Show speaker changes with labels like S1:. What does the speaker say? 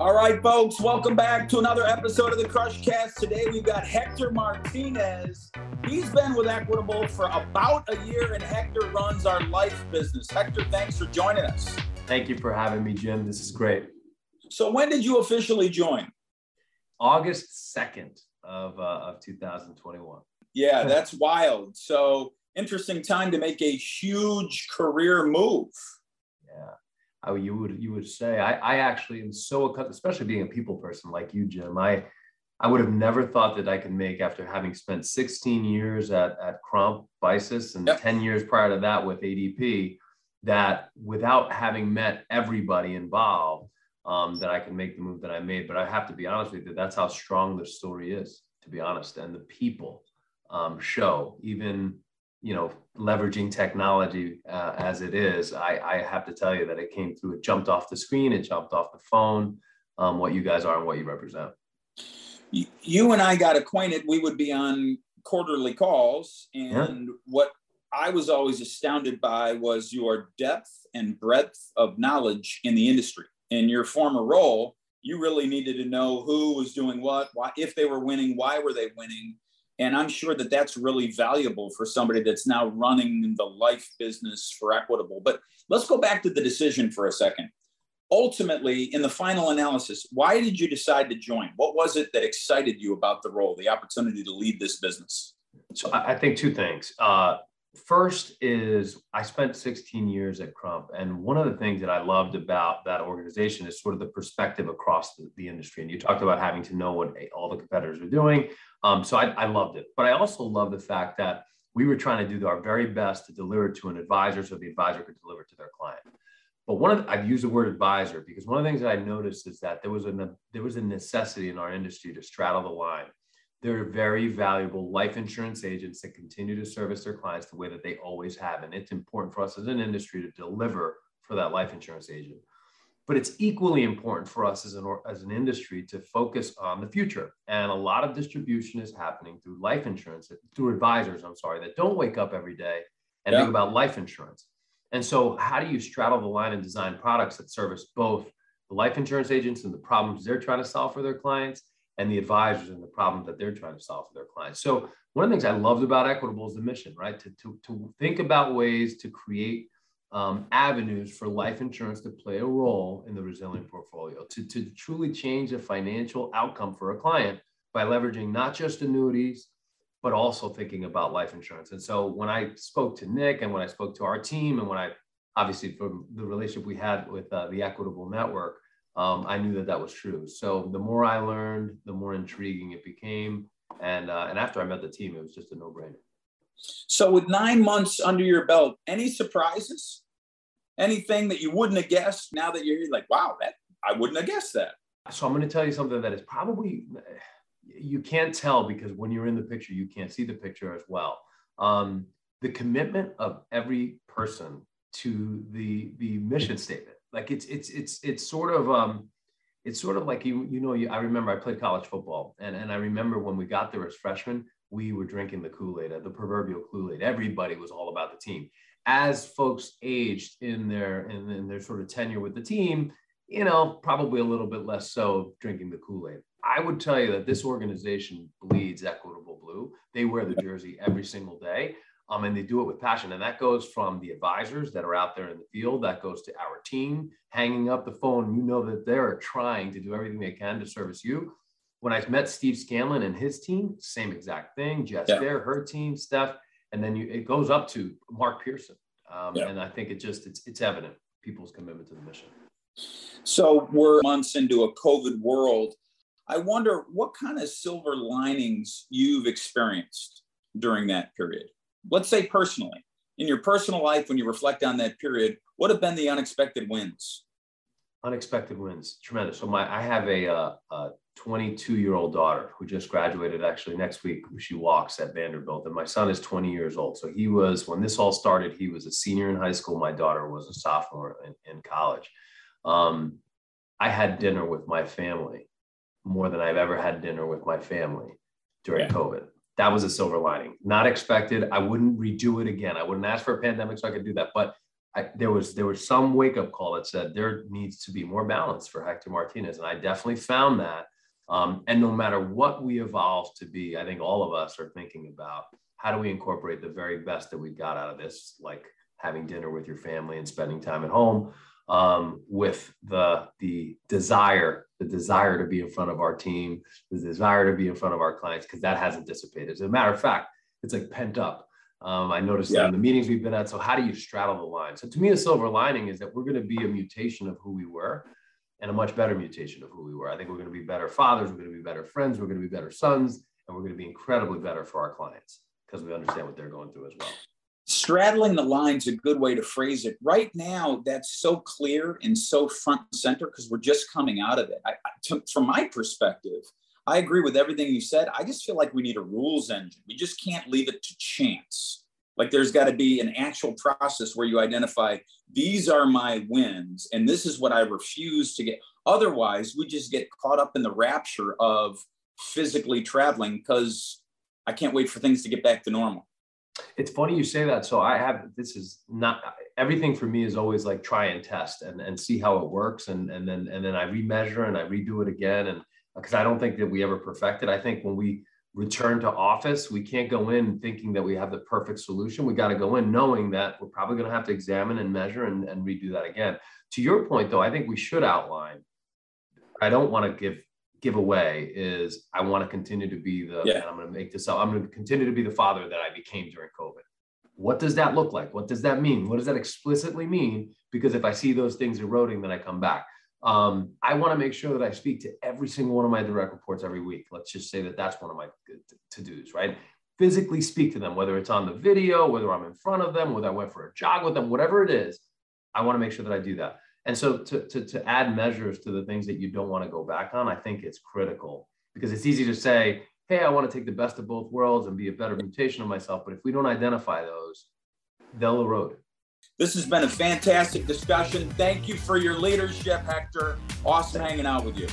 S1: All right, folks, welcome back to another episode of the Crush Cast. Today we've got Hector Martinez. He's been with Equitable for about a year, and Hector runs our life business. Hector, thanks for joining us.
S2: Thank you for having me, Jim. This is great.
S1: So, when did you officially join?
S2: August 2nd of, uh, of 2021.
S1: Yeah, that's wild. So, interesting time to make a huge career move.
S2: Yeah. I, you would you would say. I, I actually am so especially being a people person like you Jim I I would have never thought that I could make after having spent 16 years at at Crump Bisis and yep. 10 years prior to that with ADP that without having met everybody involved um, that I can make the move that I made. But I have to be honest with you that's how strong the story is to be honest. And the people um, show even you know leveraging technology uh, as it is I, I have to tell you that it came through it jumped off the screen it jumped off the phone um, what you guys are and what you represent
S1: you and i got acquainted we would be on quarterly calls and yeah. what i was always astounded by was your depth and breadth of knowledge in the industry in your former role you really needed to know who was doing what why if they were winning why were they winning and I'm sure that that's really valuable for somebody that's now running the life business for Equitable. But let's go back to the decision for a second. Ultimately, in the final analysis, why did you decide to join? What was it that excited you about the role, the opportunity to lead this business?
S2: So I think two things. Uh, first is I spent 16 years at Crump, and one of the things that I loved about that organization is sort of the perspective across the, the industry. And you talked about having to know what all the competitors are doing, um, so I, I loved it. But I also love the fact that we were trying to do our very best to deliver to an advisor so the advisor could deliver to their client. But one of the, I've used the word advisor because one of the things that I noticed is that there was a there was a necessity in our industry to straddle the line. There are very valuable life insurance agents that continue to service their clients the way that they always have, and it's important for us as an industry to deliver for that life insurance agent. But it's equally important for us as an, as an industry to focus on the future. And a lot of distribution is happening through life insurance, through advisors, I'm sorry, that don't wake up every day and yeah. think about life insurance. And so, how do you straddle the line and design products that service both the life insurance agents and the problems they're trying to solve for their clients, and the advisors and the problems that they're trying to solve for their clients? So, one of the things I loved about Equitable is the mission, right? To, to, to think about ways to create um, avenues for life insurance to play a role in the resilient portfolio, to, to truly change the financial outcome for a client by leveraging not just annuities, but also thinking about life insurance. And so when I spoke to Nick and when I spoke to our team and when I obviously from the relationship we had with uh, the Equitable Network, um, I knew that that was true. So the more I learned, the more intriguing it became. And, uh, and after I met the team, it was just a no brainer.
S1: So, with nine months under your belt, any surprises? Anything that you wouldn't have guessed now that you're like, wow, that I wouldn't have guessed that.
S2: So, I'm going to tell you something that is probably you can't tell because when you're in the picture, you can't see the picture as well. Um, the commitment of every person to the the mission statement, like it's it's it's it's sort of um, it's sort of like you you know you, I remember I played college football and and I remember when we got there as freshmen we were drinking the Kool-Aid, the proverbial Kool-Aid. Everybody was all about the team. As folks aged in their in, in their sort of tenure with the team, you know, probably a little bit less so drinking the Kool-Aid. I would tell you that this organization bleeds equitable blue. They wear the jersey every single day. Um, and they do it with passion. And that goes from the advisors that are out there in the field, that goes to our team hanging up the phone. You know that they're trying to do everything they can to service you when I met Steve Scanlon and his team, same exact thing. Jess yeah. Fair, her team, Steph, and then you, it goes up to Mark Pearson. Um, yeah. And I think it just it's it's evident people's commitment to the mission.
S1: So we're months into a COVID world. I wonder what kind of silver linings you've experienced during that period. Let's say personally, in your personal life, when you reflect on that period, what have been the unexpected wins?
S2: Unexpected wins, tremendous. So my I have a, uh, a 22 year old daughter who just graduated actually next week. She walks at Vanderbilt, and my son is 20 years old. So he was, when this all started, he was a senior in high school. My daughter was a sophomore in, in college. Um, I had dinner with my family more than I've ever had dinner with my family during yeah. COVID. That was a silver lining. Not expected. I wouldn't redo it again. I wouldn't ask for a pandemic so I could do that. But I, there was there was some wake up call that said there needs to be more balance for Hector Martinez, and I definitely found that. Um, and no matter what we evolve to be, I think all of us are thinking about how do we incorporate the very best that we got out of this, like having dinner with your family and spending time at home, um, with the the desire, the desire to be in front of our team, the desire to be in front of our clients, because that hasn't dissipated. As a matter of fact, it's like pent up. Um, I noticed yeah. in the meetings we've been at. So how do you straddle the line? So to me, the silver lining is that we're going to be a mutation of who we were and a much better mutation of who we were. I think we're going to be better fathers. We're going to be better friends. We're going to be better sons, and we're going to be incredibly better for our clients because we understand what they're going through as well.
S1: Straddling the line's is a good way to phrase it. Right now, that's so clear and so front and center because we're just coming out of it. I, to, from my perspective, I agree with everything you said. I just feel like we need a rules engine. We just can't leave it to chance. Like there's got to be an actual process where you identify these are my wins and this is what I refuse to get. Otherwise, we just get caught up in the rapture of physically traveling because I can't wait for things to get back to normal.
S2: It's funny you say that. So I have this is not everything for me is always like try and test and, and see how it works and and then and then I remeasure and I redo it again and because I don't think that we ever perfect it. I think when we return to office, we can't go in thinking that we have the perfect solution. We got to go in knowing that we're probably going to have to examine and measure and, and redo that again. To your point, though, I think we should outline. I don't want to give give away is I want to continue to be the. Yeah. I'm going to make this up. I'm going to continue to be the father that I became during COVID. What does that look like? What does that mean? What does that explicitly mean? Because if I see those things eroding, then I come back. Um, I want to make sure that I speak to every single one of my direct reports every week. Let's just say that that's one of my to dos, right? Physically speak to them, whether it's on the video, whether I'm in front of them, whether I went for a jog with them, whatever it is. I want to make sure that I do that. And so to, to, to add measures to the things that you don't want to go back on, I think it's critical because it's easy to say, hey, I want to take the best of both worlds and be a better mutation of myself. But if we don't identify those, they'll erode.
S1: This has been a fantastic discussion. Thank you for your leadership, Hector. Awesome hanging out with you.